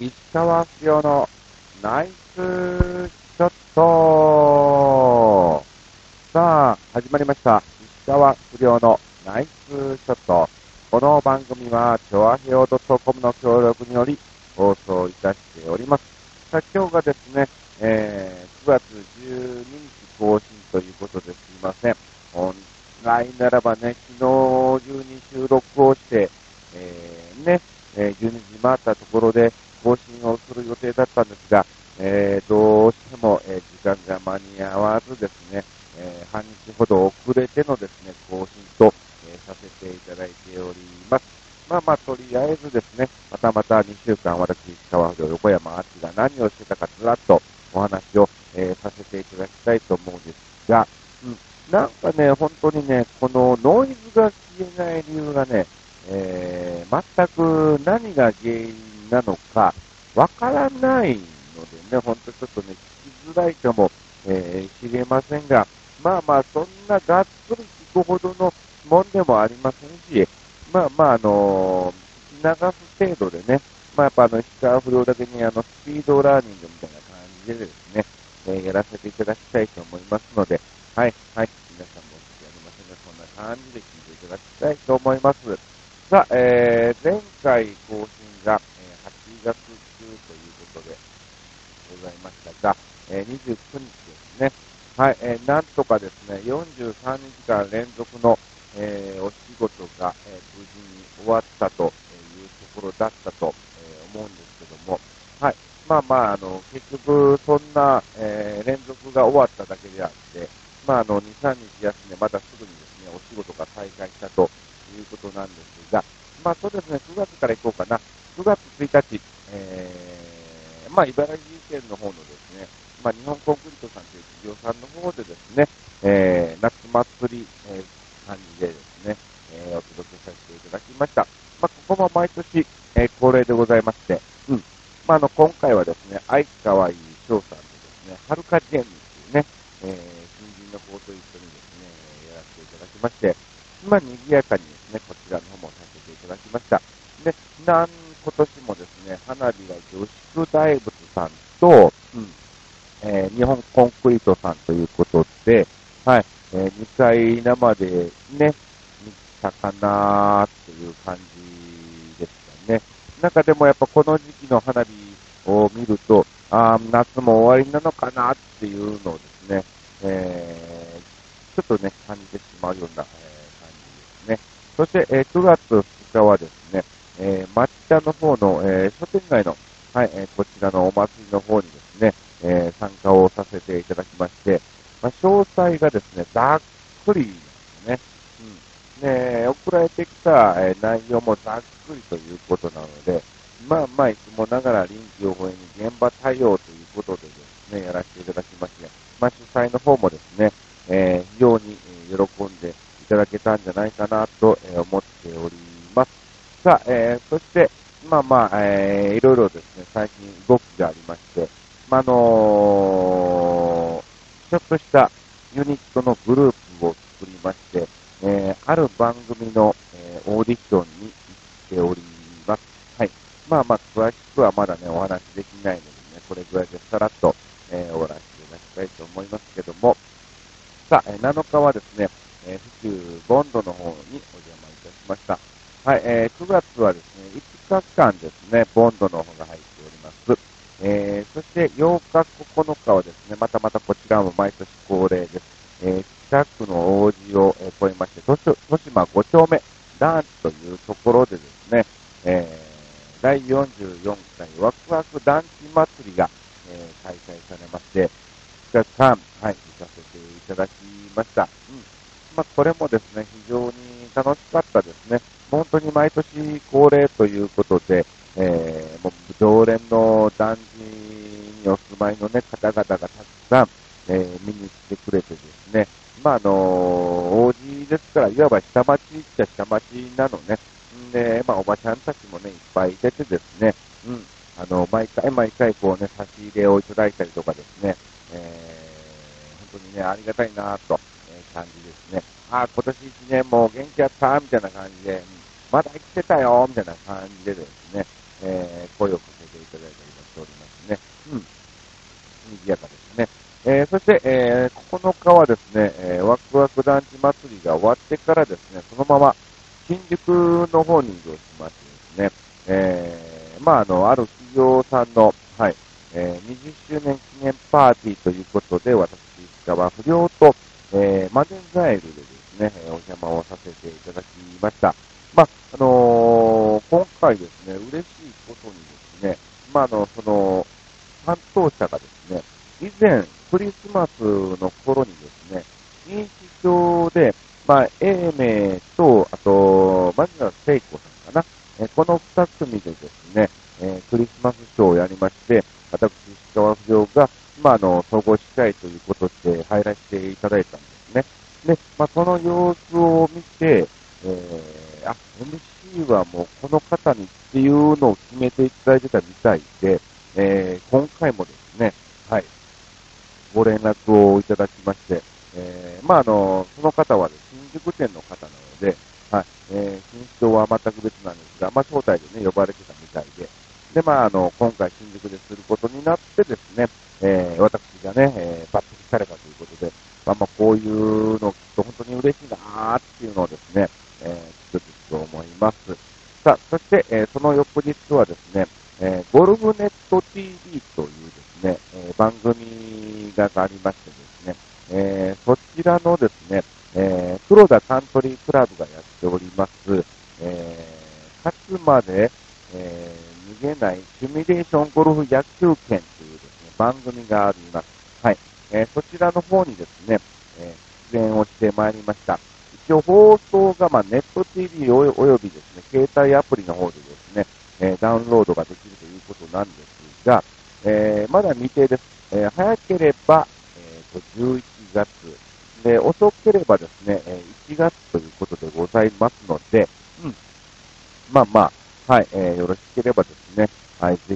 石川不良のナイスショットさあ、始まりました。石川不良のナイスショット。この番組は、チョアヘオ .com の協力により放送いたしております。さあ、今日がですね、えー、9月12日更新ということですいません。本来ならばね、昨日中に収録をして、えー、ね、えー、12時回ったところで更新をする予定だったんですが、えー、どうしても、えー、時間が間に合わずですね、えー、半日ほど遅れてのですね、更新と、えー、させていただいております。まあまあ、とりあえずですね、またまた2週間私、川不良横山あが何をしてたかずらっとお話を、えー、させていただきたいと思うんですが、うん、なんかね、本当にね、このノイズが消えない理由がね、えー、全く何が原因なのかわからないのでね、ほんとちょっとね、聞きづらいかも、えー、知れませんが、まあまあ、そんながっつり聞くほどのもんでもありませんし、まあまあ、あのー、聞き流す程度でね、まあやっぱあの、石川不良だけにあの、スピードラーニングみたいな感じでですね、えー、やらせていただきたいと思いますので、はい、はい、皆さんもおやりませんが、そんな感じで聞いていただきたいと思います。さあ、えー、前回更新が、えー、8月中ということでございましたが、えー、29日ですね。はい、えー、なんとかですね、43日間連続の、えー、お仕事が、え、無事に終わったというところだったと、え、思うんですけども、はい、まあまあ、あの、結局、そんな、え、連続が終わっただけであって、まあ、あの、2、3日休んで、またすぐにですね、お仕事が再開したということなんですが、まあそうですね、9月から行こうかな。9月1日、えー、まあ茨城県の方のですね、まあ日本コンクリートさんという企業さんの方でですね、えー、夏祭り、えー、感じでですね、えー、お届けさせていただきました。まあここも毎年、えー、恒例でございまして、うん。まああの、今回はですね、愛川井翔さんとですね、はるかジェンニというね、えー、新人の方と一緒にですね、やらせていただきまして、まあ、賑やかにですね、こちらの方もさせていただきました。で、なん、今年もですね、花火が女子大仏さんと、うん、えー、日本コンクリートさんということで、はい、えー、2回生でね、見たかなという感じですかね。中でもやっぱこの時期の花火を見ると、あ夏も終わりなのかなっていうのをですね、えー、ちょっとね、感じてしまうような感じです、ね。そして、えー、9月2日はですね、えー、町田の方の、えー、商店街の、はい、えー、こちらのお祭りの方にですね、えー、参加をさせていただきまして、まあ、詳細がですね、ざっくりですね、うん。ね、送られてきた、えー、内容もざっくりということなので、まあまあ、いつもながら臨機応変に現場対応ということでですね、やらせていただきまして、まあ、主催の方もですね、えー、非常に、えー、喜んで、ただけたんじゃないかなと思っております。さあ、えー、そして、まあまあ、えー、いろいろですね、最近動きがありまして、まあ、のー、ちょっとしたユニットのグループを作りまして、えー、ある番組の、えー、オーディションに行っております。はい。まあまあ、詳しくはまだね、お話できないのでね、これぐらいでさらっと、えー、終わらせていただきたいと思いますけども、さあ、7日はですね、えー、府中ボンドの方にお邪魔いたしました。はい、えー、9月はですね、5日間ですね、ボンドの方が入っております。えー、そして8日、9日はですね、またまたこちらも毎年恒例です。えー、北区の王子を、え、越えまして、豊島5丁目ダンスというところでですね、えー、第44回ワクワク団地祭りが、えー、開催されまして、2日間、はい、行かせていただきました。うんまあ、これもですね、非常に楽しかったですね。本当に毎年恒例ということで、えー、もう常連の団地にお住まいのね、方々がたくさん、えー、見に来てくれてですね、まあ、あのー、王子ですから、いわば下町っちゃ下町なのね。んで、まあ、おばちゃんたちもね、いっぱい出てですね、うん、あの、毎回毎回こうね、差し入れをいただいたりとかですね、えー、本当にね、ありがたいなと、感じですね。あ、今年一年も元気やったみたいな感じで、まだ生きてたよみたいな感じでですね、えー、声をかけていただいた。うん。賑やかですね。えー、そして、えー、9日はですね、えー、ワクワク団地祭りが終わってからですね、そのまま新宿の方に移動しましてですね、えー、まあ、あの、ある企業さんの、はい、えー、20周年記念パーティーということで、私、石川不良と、えー、マゼンザイルでですね、お邪魔をさせていただきました。まあ、あのー、今回ですね、嬉しいことにですね、まあ、あの、その、担当者がですね、以前、クリスマスの頃にですね、認知症で、まあ、英明と、あと、マジナ聖子さんかな、えこの二組でですね、えクリスマスショーをやりまして、私、石川不良が、まあ、あの、総合司会ということで入らせていただいたんですね。で、まあ、その様子を見て、えー、あ、MC はもうこの方にっていうのを決めていただいてたみたいで、えー、今回もですね、はい、ご連絡をいただきまして、えー、まあ、あの、その方は、ね、新宿店の方なので、はい、えー、新章は全く別なんですが、まあ、招待でね、呼ばれてたみたいで、で、まあ、あの、今回新宿ですることになってですね、えー、私がね、えー、抜擢されたということで、まあ、まあ、こういうの、きっと本当に嬉しいなーっていうのをですね、えー、つくづく思います。さあ、そして、えー、その翌日はですね、番組がありましてですね、えー、そちらのですね、えー、黒田カントリークラブがやっております、えー、勝つまで、えー、逃げないシミュレーションゴルフ野球券というですね、番組があります。はい。えー、そちらの方にですね、えー、出演をしてまいりました。一応放送が、まあ、ネット TV およびですね、携帯アプリの方でですね、えー、ダウンロードができるということなんですが、えー、まだ未定です。えー、早ければ、えー、と11月、で、遅ければですね、え1月ということでございますので、うん。まあまあ、はい、えー、よろしければですね、はい、ぜひ、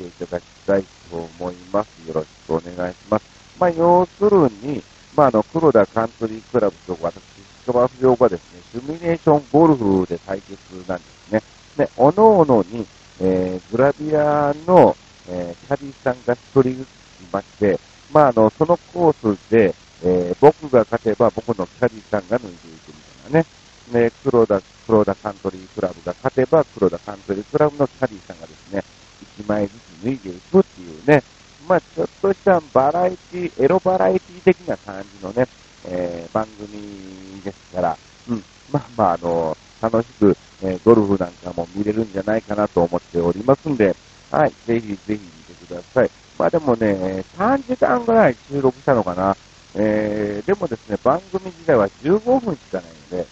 見ていただきたいと思います。よろしくお願いします。まあ、要するに、まあ、あの、黒田カントリークラブと私、石川不良がですね、シミュレーションゴルフで対決なんですね。で、おのおのに、えー、グラビアの、えー、キャディさんが一人ずついまして、まあ、あの、そのコースで、えー、僕が勝てば僕のキャディさんが抜いていくみたいなね。ね、黒田、黒田カントリークラブが勝てば黒田カントリークラブのキャディさんがですね、1枚ずつ脱いでいくっていうね、まあ、ちょっとしたバラエティ、エロバラエティ的な感じのね、えー、番組ですから、うん、まあまあ、あの、楽しく、えー、ゴルフなんかも見れるんじゃないかなと思っておりますんで、はい、ぜひぜひ見てください。まあでもね、3時間ぐらい収録したのかな。えー、でもですね、番組自体は15分しかないので、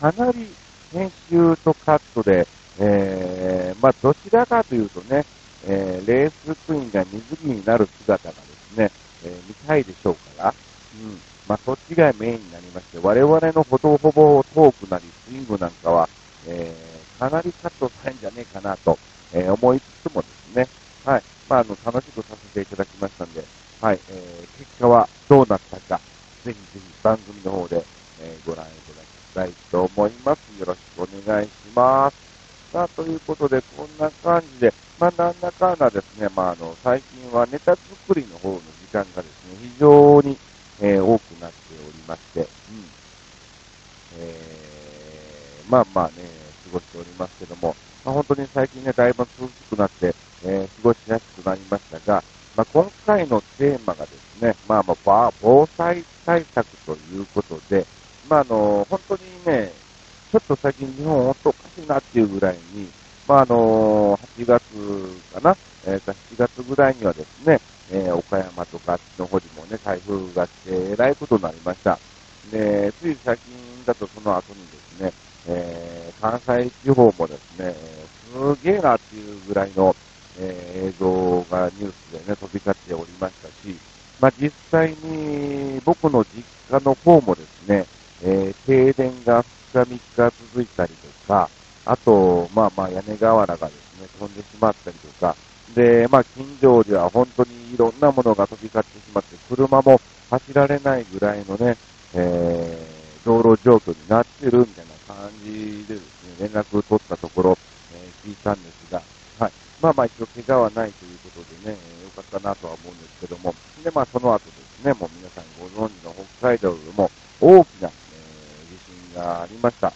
かなり編集とカットで、えー、まあどちらかというとね、えー、レースクイーンが水着になる姿がですね、えー、見たいでしょうから、うん、まあそっちがメインになりまして、我々のほぼほぼトークなりスイングなんかは、えー、かなりカットされるんじゃねえかなと、えー、思いつつもですね、はい、まああの、楽しくさせていただきましたんで、はい、えー、結果はどうなったか、ぜひぜひ番組の方で、えー、ご覧いただきたいと思います。よろしくお願いします。さあ、ということで、こんな感じで、まあ、なんだかんだですね、まあ、あの、最近はネタ作りの方の時間がですね、非常に、えー、多くなっておりまして、うん。えー、まあまあね、過ごしておりますけども、本当に最近ね、だいぶ涼しくなって、えー、過ごしやすくなりましたが、まあ、今回のテーマがですね、まあまあ、防災対策ということで、まああの、本当にね、ちょっと最近日本本当おかしいなっていうぐらいに、まああの、8月かな、えー、7月ぐらいにはですね、えー、岡山とかあっちの方にもね、台風が来て、えらいことになりました。で、つい最近だとその後にですね、えー、関西地方もですね、すげえなっていうぐらいの、えー、映像がニュースでね、飛び交っておりましたし、まあ、実際に僕の実家の方もですね、えー、停電が2日3日続いたりとか、あと、まあまあ屋根瓦がですね、飛んでしまったりとか、で、まあ近所では本当にいろんなものが飛び交ってしまって、車も走られないぐらいのね、えー、道路状況になってるみたいな感じでですね、連絡を取ったところ、えー、聞いたんですが、はい。まあまあ一応怪我はないということでね、よかったなとは思うんですけども、で、まあその後ですね、もう皆さんご存知の北海道でも大きな、えー、地震がありました。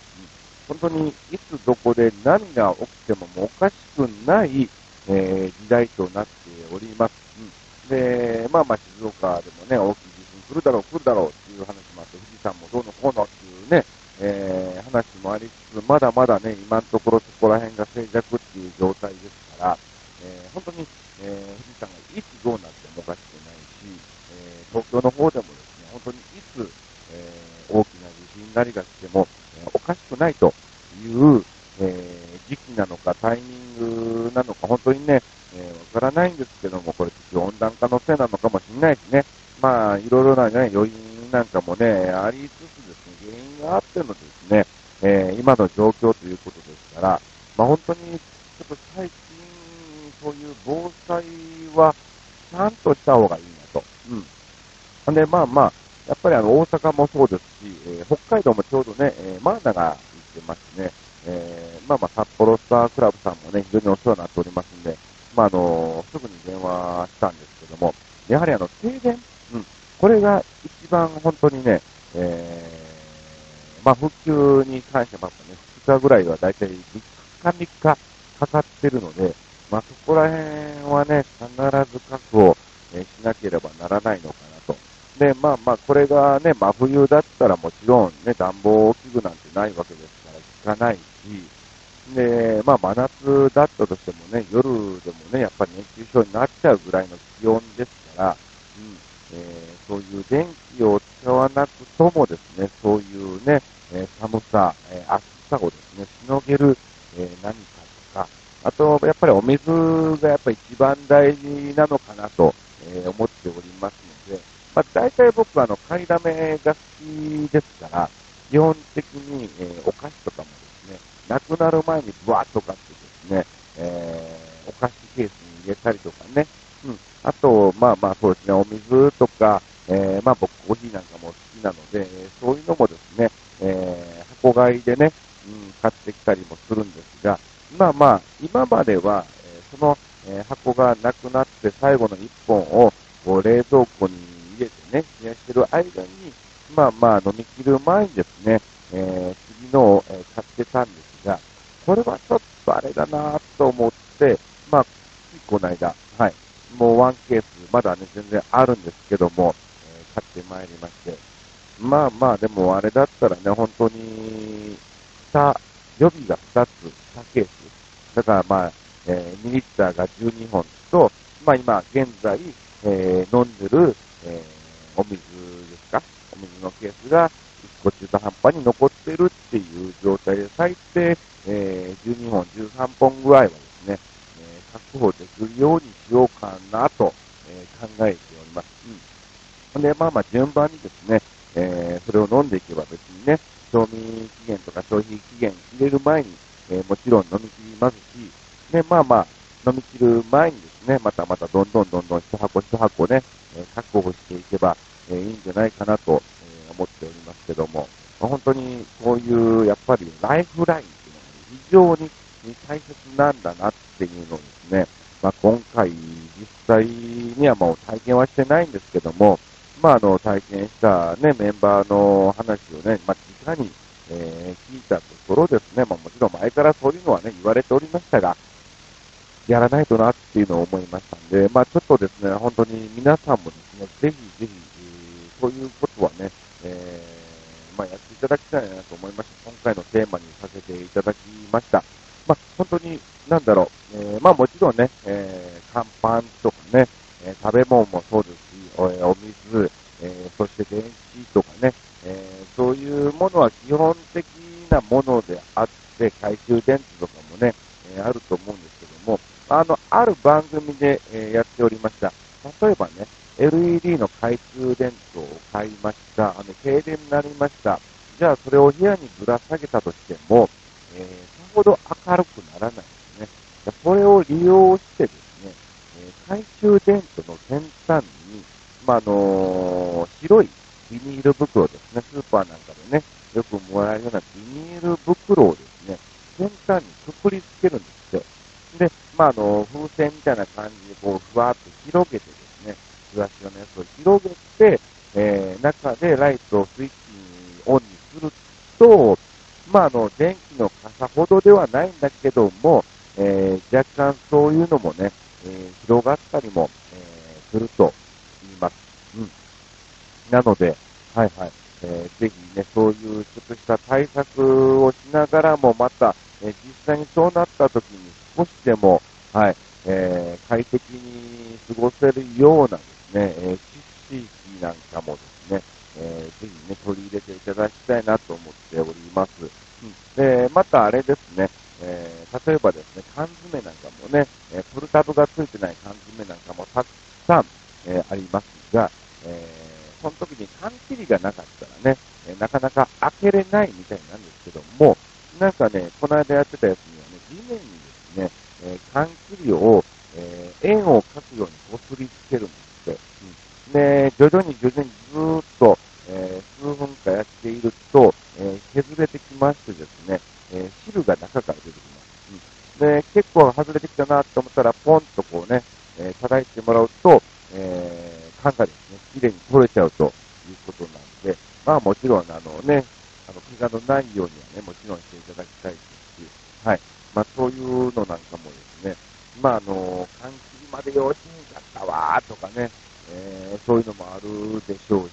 本当にいつどこで何が起きてもおかしくない、えー、時代となっております。うん、で、まあまあ静岡でもね、大きい地震来るだろう、来るだろうっていう話もあって、富士山もどうのこうのっていうね、えー、話もありつつ、まだまだね、今のところそこら辺が静寂っていう状態ですから、えー、本当に、えー、富士山がいつどうなってもおかしくないし、え東京の方でもですね、本当にいつ、え大きな地震なりがしても、えおかしくないという、え時期なのかタイミングなのか、本当にね、えわからないんですけども、これ地球温暖化のせいなのかもしれないしね、まあ、いろいろなね、要因なんかもね、ありつつですね、原因があってのですね、えー、今の状況ということですから、まあ、本当に、ちょっと最近、そういう防災は、ちゃんとした方がいいなと。うん。で、まあまあ、やっぱりあの、大阪もそうですし、えー、北海道もちょうどね、えー、マーナが行ってますね。えー、まあまあ、札幌スタークラブさんもね、非常にお世話になっておりますんで、まああのすぐに電話したんですけども、やはりあの、停電、うん、これが一番本当にね、えー、まあ、復旧に関してますとね、2日ぐらいはだいたい3日、3日かかってるので、まあ、そこら辺はね、必ず確保、えしなければならないのかなと。で、まあまあ、これがね、真冬だったらもちろんね、暖房器具なんてないわけですから、効かないし、で、まあ、真夏だったとしてもね、夜でもね、やっぱり熱中症になっちゃうぐらいの気温ですから、うん、えー、そういう電気を使わなくともですね、そういうね、え寒さ、え暑さをですね、しのげる、え何かとか、あと、やっぱりお水がやっぱり一番大事なのかなと、え思っておりますので、まあ、大体僕はあの、買いだめが好きですから、基本的に、えお菓子とかもですね、なくなる前にブワーッと買ってですね、え、お菓子ケースに入れたりとかね、うん。あと、まあまあそうですね、お水とか、えー、まあ僕コーヒーなんかも好きなので、そういうのもですね、えー、箱買いでね、うん、買ってきたりもするんですが、まあまあ、今までは、え、その、え、箱がなくなって最後の1本をこう冷蔵庫に入れてね、冷やしてる間に、まあまあ飲み切る前にですね、えー、次のを、え、買ってたんですが、これはちょっとあれだなと思って、まあ、ついこの間、はい、もうワンケース、まだね、全然あるんですけども、えー、買ってまいりまして。まあまあ、でもあれだったらね、本当に、下、予備が2つ、2ケース。だからまあ、えー、2リッターが12本と、まあ今、現在、えー、飲んでる、えー、お水ですか？お水のケースが1個中途半端に残ってるっていう状態で、最低、えー、12本、13本ぐらいはですね、確保できるようにしようかなと、えー、考えております。うん。で、まあまあ順番にですね、えー、それを飲んでいけば別にね、賞味期限とか消費期限入れる前に、えー、もちろん飲み切りますし、ね、まあまあ、飲み切る前にですね、またまたどんどんどんどん一箱一箱ね、えー、確保していけば、え、いいんじゃないかなと、え、思っておりますけども、まあ、本当にこういう、やっぱりライフラインっていうのは非常に大切なんだなっていうのをですね、まあ、今回実際にはもう体験はしてないんですけども、まあ、あの、体験したね、メンバーの話をね、まあ、直に、えー、聞いたところですね、まあ、もちろん前からそういうのはね、言われておりましたが、やらないとなっていうのを思いましたんで、まあ、ちょっとですね、本当に皆さんもですね、ぜひぜひ、えー、そういうことはね、えー、まあ、やっていただきたいなと思いまして、今回のテーマにさせていただきました。まあ、本当に、なんだろう、えー、まあもちろんね、えー、乾パンとかね、え、食べ物もそうですし、おお水、え、そして電気とかね、え、そういうものは基本的なものであって、懐中電灯とかもね、え、あると思うんですけども、あの、ある番組で、え、やっておりました。例えばね、LED の懐中電灯を買いました。あの、停電になりました。じゃあ、それを部屋にぶら下げたとしても、えー、さほど明るくならないですね。それを利用してですね、えー、懐中電、あ、のー、白いビニール袋ですね、スーパーなんかでね、よくもらえるようなビニール袋をですね、先端にくくりつけるんですよ。で、まあ、あの、風船みたいな感じで、こう、ふわっと広げてですね、ブラシのやつを広げて、えー、中でライトをスイッチオンにすると、まあ、あの、電気の傘ほどではないんだけども、えー、若干そういうのもね、えー、広がったりも、えー、すると言います。うん。なので、はいはい。えー、ぜひね、そういうちょっとした対策をしながらも、また、えー、実際にそうなった時に少しでも、はい、えー、快適に過ごせるようなですね、え地域なんかもですね、えぜひね、取り入れていただきたいなと思っております。うん、で、またあれですね、え例えばですね、缶詰なんかもね、えプルタブがついてない缶詰なんかもたくさん、えありますが、えその時に缶切りがなかったらね、えなかなか開けれないみたいなんですけども、なんかね、この間やってたやつにはね、地面にですね、え缶切りを、え円を描くようにこすりつけるんですって。うん、で、徐々に徐々にずっと、え数分かやっていると、え削れてきましてですね、え汁が中から出てきます。うん、で、結構外れてきたなと思ったら、ポンちゃうということなんで、まあもちろん、あのね、あの、怪我のないようにはね、もちろんしていただきたいですし、はい。まあそういうのなんかもですね、まああの、換気まで用心だったわとかね、えー、そういうのもあるでしょうし、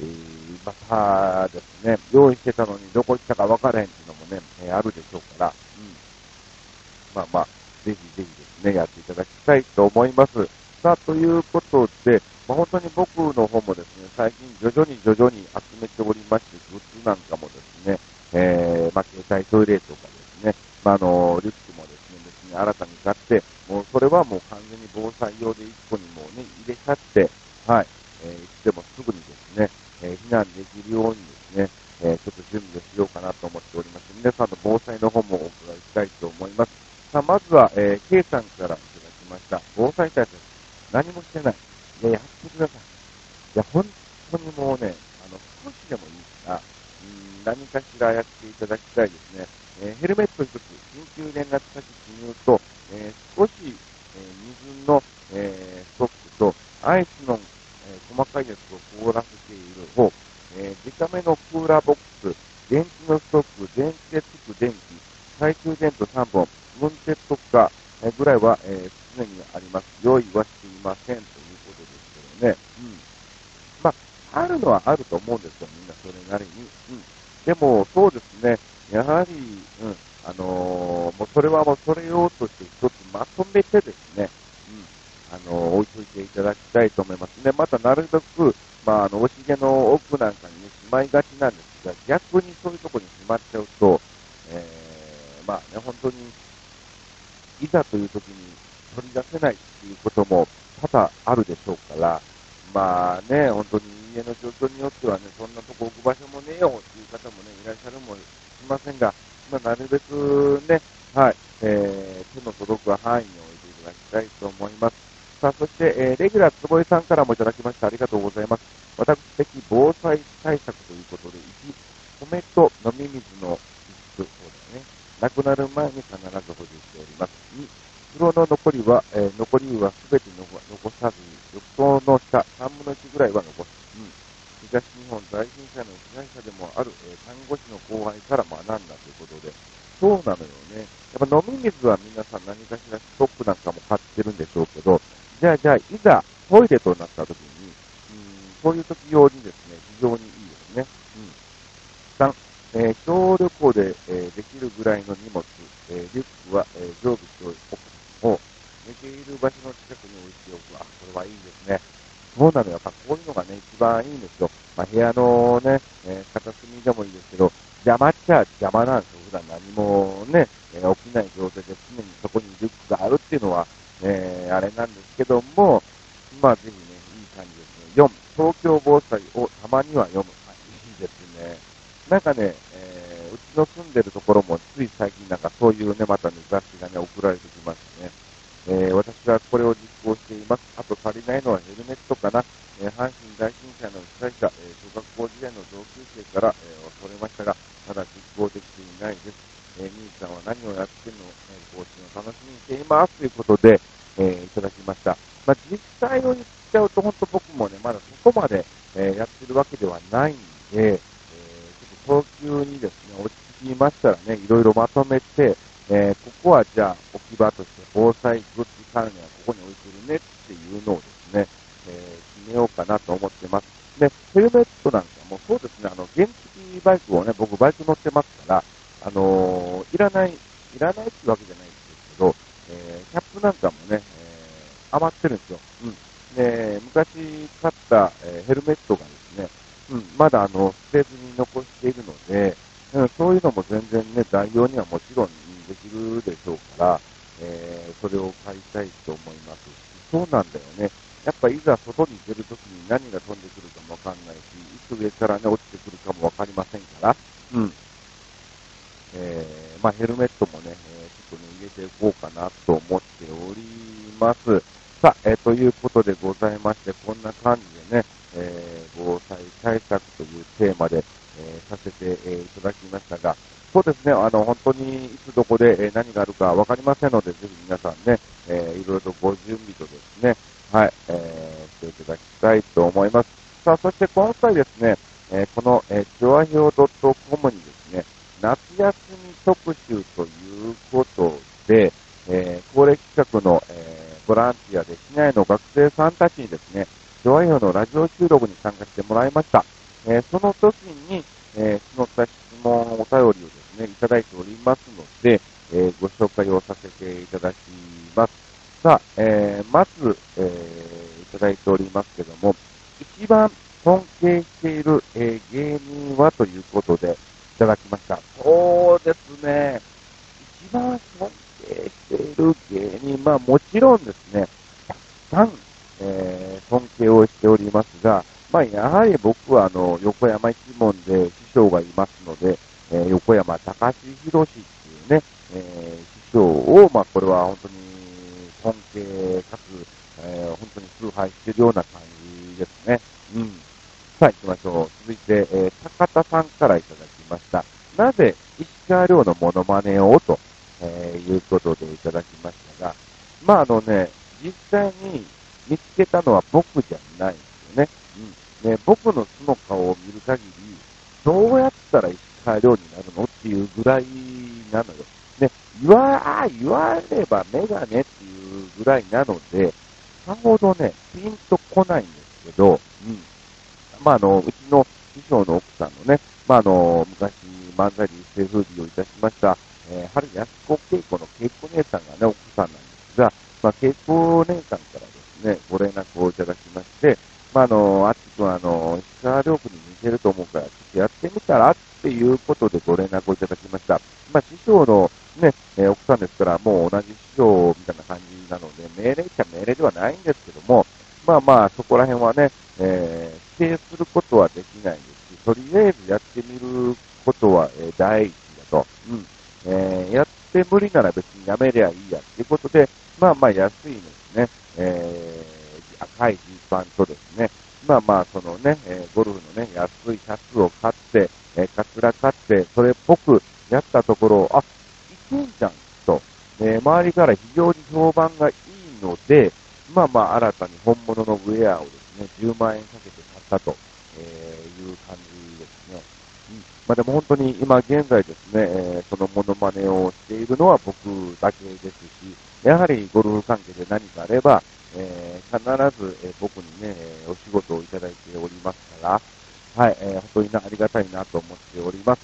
えー、またですね、用意してたのにどこ行ったか分からへんっていうのもね、えー、あるでしょうから、うん。まあまあ、ぜひぜひですね、やっていただきたいと思います。さあ、ということで、まあ、本当に僕々に徐々に集めておりまして、グッズなんかもですね、えー、まあ、携帯トイレとかですね、まあ、あの、リュックもですね、別に新たに買って、もうそれはもう完全に防災用で1個にもうね、入れちゃって、はい、えー、いつでもすぐにですね、えー、避難できるようにですね、えー、ちょっと準備をしようかなと思っております。皆さんの防災の方もお伺いしたいと思います。さあ、まずは、えー、K さんからいただきました。防災対策。何もしてない。いや、やってください。いや、本当にもうね、あの、少しでもいいから、うん何かしらやっていただきたいですね。えー、ヘルメット一つ、緊急連絡先記入と、えー、少し、えー、水の、えストックと、アイスの、え細かいやつを凍らせている方、えデカめのクーラーボックス、電池のストック、電池でつく電気、懐中電灯3本、運転とか、えぐらいは、え常にあります。用意はしていませんということですけどね。うん。あ、るのはあると思うんですよ、みんなそれなりに。うん。でも、そうですね。やはり、うん。あのー、もうそれはもうそれ用として一つまとめてですね、うん。あのー、置いといていただきたいと思いますね。また、なるべく、まあ、あの、おしげの奥なんかにね、しまいがちなんですが、逆にそういうところにしまっちゃうと、えー、まあね、本当に、いざという時に取り出せないっていうことも多々あるでしょうから、まあね、本当に家の状況によってはね、そんなとこ置く場所もねえよっていう方もね、いらっしゃるもしませんが、まあ、なるべくね、はい、えー、手の届く範囲に置いていただきたいと思います。さあ、そして、えー、レギュラー坪井さんからもいただきました。ありがとうございます。私的防災対策ということで、1、米と飲み水の備蓄、そうだね。亡くなる前に必ず保持しております。2、袋の残りは、えー、残りはすべて残さず、浴槽の下、3分の1ぐらいは残す。東日本大震災の被害者でもある、えー、看護師の後輩から学んだということで、そうなのよね。やっぱ飲み水は皆さん何かしらストックなんかも買ってるんでしょうけど、じゃあじゃあ、いざトイレとなった時に、うん、そういう時用にですね、非常にいいですね。うん。3、えー、小旅行で、えー、できるぐらいの荷物、えー、リュックは、えー、常備しておくを寝ている場所の近くに置いておく。あ、これはいいですね。そうなの。やっぱこういうのがね、一番いいんですよ。まあ、部屋のね、えー、片隅でもいいですけど、邪魔っちゃ邪魔なんですよ。普段何もね、えー、起きない状態で常にそこにリュックがあるっていうのは、えー、あれなんですけども、まあ、ぜひね、いい感じですね。4、東京防災をたまには読む。はい、いいですね。なんかね、えー、うちの住んでるところもつい最近なんかそういうね、またね、雑誌がね、送られてきましてね。えー、私はこれを実行しています。あと足りないのはヘルメットかな。えー、阪神大震災の被災者、えー、小学校時代の同級生から、えー、恐れましたが、まだ実行できていないです。えー、兄さんは何をやってるの、えー、更新を楽しみにしていますということで、えー、いただきました。まあ、実際を言っちゃうと、本当僕もね、まだそこまで、えー、やってるわけではないんで、えー、ちょっと早急にですね、落ち着きましたらね、いろいろまとめて、えー、ここはじゃあ置き場として防災グッズ関連はここに置いてるねっていうのをですね、えー、決めようかなと思ってます。で、ヘルメットなんかもそうですね、あの、原付バイクをね、僕バイク乗ってますから、あのー、いらない、いらないってわけじゃないんですけど、えー、キャップなんかもね、えー、余ってるんですよ。うん。で、昔買った、え、ヘルメットがですね、うん、まだあの、捨てずに残しているので、うん、そういうのも全然ね、代用にはもちろんできるでしょうから、えー、それを買いたいと思います。そうなんだよね。やっぱいざ外に出るときに何が飛んでくるかもわかんないし、いつ上からね、落ちてくるかもわかりませんから、うん。えー、まあヘルメットもね、えー、ちょっとね、入れていこうかなと思っております。さあ、えー、ということでございまして、こんな感じでね、え、防災対策というテーマで、えー、させて、えー、いただきましたが、そうですね、あの、本当にいつどこで、え何があるかわかりませんので、ぜひ皆さんね、えー、いろいろとご準備とですね、はい、えー、していただきたいと思います。さあ、そして今回ですね、えー、この、えー、チョアヒョウ .com にですね、夏休み特集ということで、えー、恒例企画の、えー、ボランティアで市内の学生さんたちにですね、チョアヒョウのラジオ収録に参加してもらいました。えー、その時に、えー、募った質問、お便りをですね、いただいておりますので、えー、ご紹介をさせていただきます。さあ、えー、まず、えー、いただいておりますけども、一番尊敬している、えー、芸人はということで、いただきました。そうですね、一番尊敬している芸人、まあもちろんですね、たくさん、えー、尊敬をしておりますが、まあ、やはり僕は、あの、横山一門で師匠がいますので、えー、横山隆弘氏っていうね、えー、師匠を、まあ、これは本当に尊敬かつ、えー、本当に崇拝しているような感じですね。うん。さあ、行きましょう。続いて、えー、高田さんからいただきました。なぜ、石川遼のモノマネをと、えー、いうことでいただきましたが、まあ、あのね、実際に見つけたのは僕じゃないんですよね。うん。ね、僕の素の顔を見る限り、どうやったら石川遼になるのっていうぐらいなのよ。ね、言わ、言わればメガネっていうぐらいなので、さほどね、ピンとこないんですけど、うん。まあ、あの、うちの師匠の奥さんのね、まあ、あの、昔漫才で一世風靡をいたしました、えー、春安子恵子の恵子姉さんがね、奥さんなんですが、まあ、恵子姉さんからですね、ご連絡をいただきまして、まあ、あの、あっちくんあの、石川遼君に似てると思うから、ちょっとやってみたらっていうことでご連絡をいただきました。まあ、師匠のね、えー、奥さんですから、もう同じ師匠みたいな感じなので、命令っちゃ命令ではないんですけども、まあまあ、そこら辺はね、えー、否定することはできないですし、とりあえずやってみることは、えー、第一だと。うん。えー、やって無理なら別にやめりゃいいやっていうことで、まあまあ安いんですね。えー、赤いジーパンとですね、まあまあ、そのね、えー、ゴルフのね、安いシャツを買って、えー、カツラ買って、それっぽくやったところ、あ、いけんじゃん、と、えー、周りから非常に評判がいいので、まあまあ、新たに本物のウェアをですね、10万円かけて買ったと、え、いう感じですね。うん。まあでも本当に今現在ですね、えー、そのモノマネをしているのは僕だけですし、やはりゴルフ関係で何かあれば、えー、必ず、え、僕にね、お仕事をいただいておりますから、はい、えー、本当にありがたいなと思っております。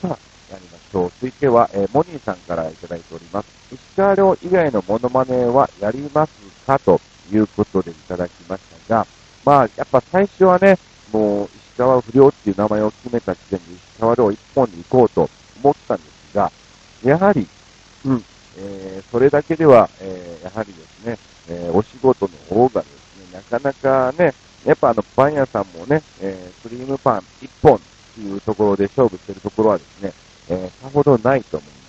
さあ、やりましょう。続いては、えー、モニーさんからいただいております。石川遼以外のモノマネはやりますかということでいただきましたが、まあ、やっぱ最初はね、もう、石川不良っていう名前を決めた時点で石川遼一本に行こうと思ったんですが、やはり、うん、えー、それだけでは、えー、やはりですね、えー、お仕事の方がですね、なかなかね、やっぱあの、パン屋さんもね、えー、クリームパン一本っていうところで勝負してるところはですね、えー、さほどないと思います。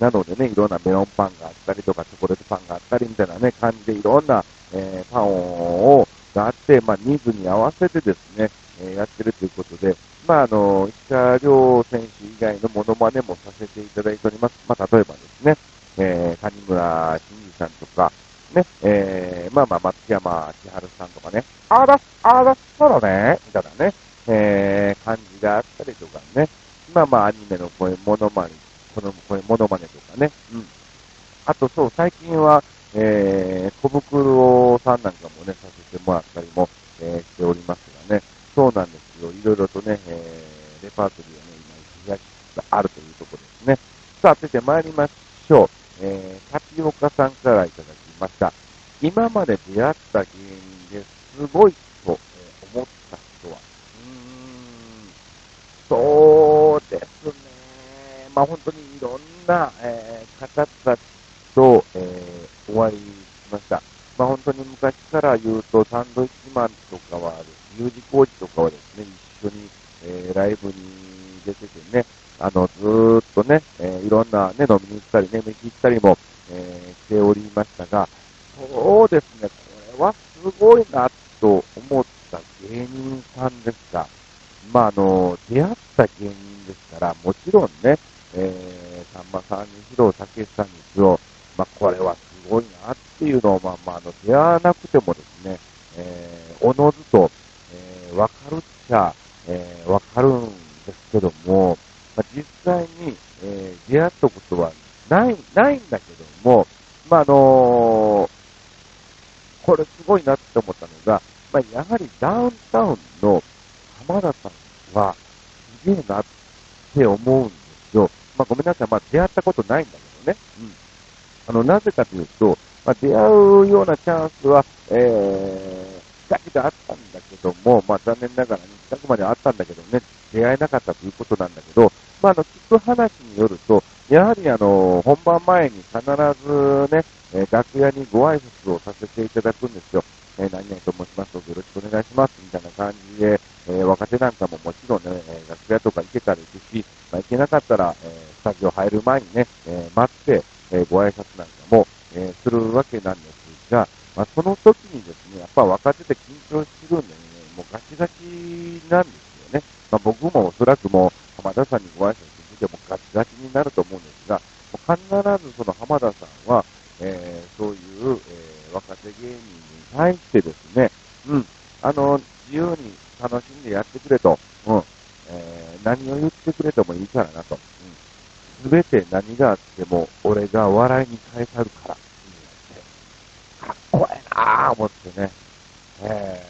うん、なのでね、いろんなメロンパンがあったりとか、チョコレートパンがあったりみたいなね、感じでいろんな、えー、パンを、があって、まあ、ニーズに合わせてですね、えやってるということで、まあ、あの、石川遼選手以外のモノマネもさせていただいております。まあ、例えばですね、えー、谷村新司さんとか、ね、えー、まあまあ、松山千春さんとかね、あら、あら、そうだね、みたいなね、えー、感じがあったりとかね、まあまあ、アニメの声、モノマネ、この声、モノマネとかね、うん。あとそう、最近は、えー、小袋さんなんかもね、させてもらったりも、えー、しておりますがね、そうなんですよ。いろいろとね、えー、レパートリーはね、今、増やしがあるというところですね。さあ、続いて参りましょう。えー、タピオカさんからいただきました。今まで出会った芸人ですごいと、えー、思った人は、うーん、そうですね。まあ本当にいろんな、えー、方たちと、えー、お会いしました。まあ本当に昔から言うと、サンドイッチマンとかは、U 字工事とかはですね、一緒に、えー、ライブに出ててね、あの、ずーっとね、えー、いろんなね、飲みに行ったりね、飯行ったりも、えー、しておりましたが、そうですね、これはすごいなと思った芸人さんですが、まあ、あの、出会った芸人ですから、もちろんね、えー、さんまさんにしろ、たけしさんにしろ、まあ、これはすごいなっていうのを、まあ、まあ、あの、出会わなくてもですね、えー、おのずと、えー、わかるっちゃ、えー、わかるんですけども、まあ、実際に、えー、出会ったことはない、ないんだけども、まあ、あのー、これすごいなって思ったのが、まあ、やはりダウンタウンの浜田さんはすげえなって思うんですよ。まあ、ごめんなさい。まあ、出会ったことないんだけどね。うん。あの、なぜかというと、まあ、出会うようなチャンスは、えー、だけであったんだけども、まあ、残念ながら、ね、近くまであったんだけどね、出会えなかったということなんだけど、まあ、あの、聞く話によると、やはりあの、本番前に必ずね、楽屋にご挨拶をさせていただくんですよ。え、何々と申しますとよろしくお願いします、みたいな感じで、え、若手なんかももちろんね、楽屋とか行けたら行くし、まあ、行けなかったら、え、スタジオ入る前にね、え、待って、え、ご挨拶なんかも、え、するわけなんですが、まあ、その時にですね、やっぱ若手で緊張してるんでね、もうガチガチなんです。まあ、僕もおそらくもう、浜田さんにご挨拶しててもガチガチになると思うんですが、必ずその浜田さんは、えー、そういう、えー、若手芸人に対してですね、うん、あの、自由に楽しんでやってくれと、うん、えー、何を言ってくれてもいいからなと、す、う、べ、ん、て何があっても、俺が笑いに返さるから、かっこええなぁ、思ってね、え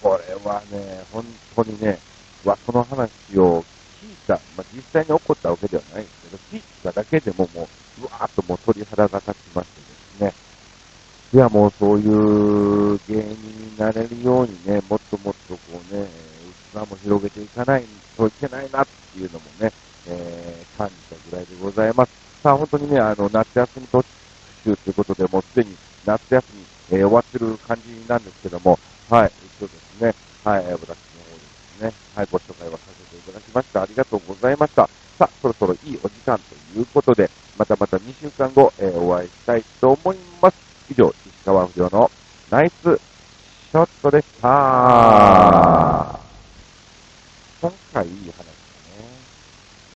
ー、これはね、本当にね、わ、この話を聞いた、まあ、実際に起こったわけではないんですけど、聞いただけでももう、うわーっともう鳥肌が立ちましてですね、いやもうそういう芸人になれるようにね、もっともっとこうね、器も広げていかないといけないなっていうのもね、えー、感じたぐらいでございます。さあ本当にね、あの、夏休み特集ということで、もうすでに夏休み、えー、終わってる感じなんですけども、はい、そうですね、はい、私ね、はい、ご紹介はさせていただきました。ありがとうございました。さあ、そろそろいいお時間ということで、またまた2週間後、えー、お会いしたいと思います。以上、石川不良のナイスショットでした。今回いい話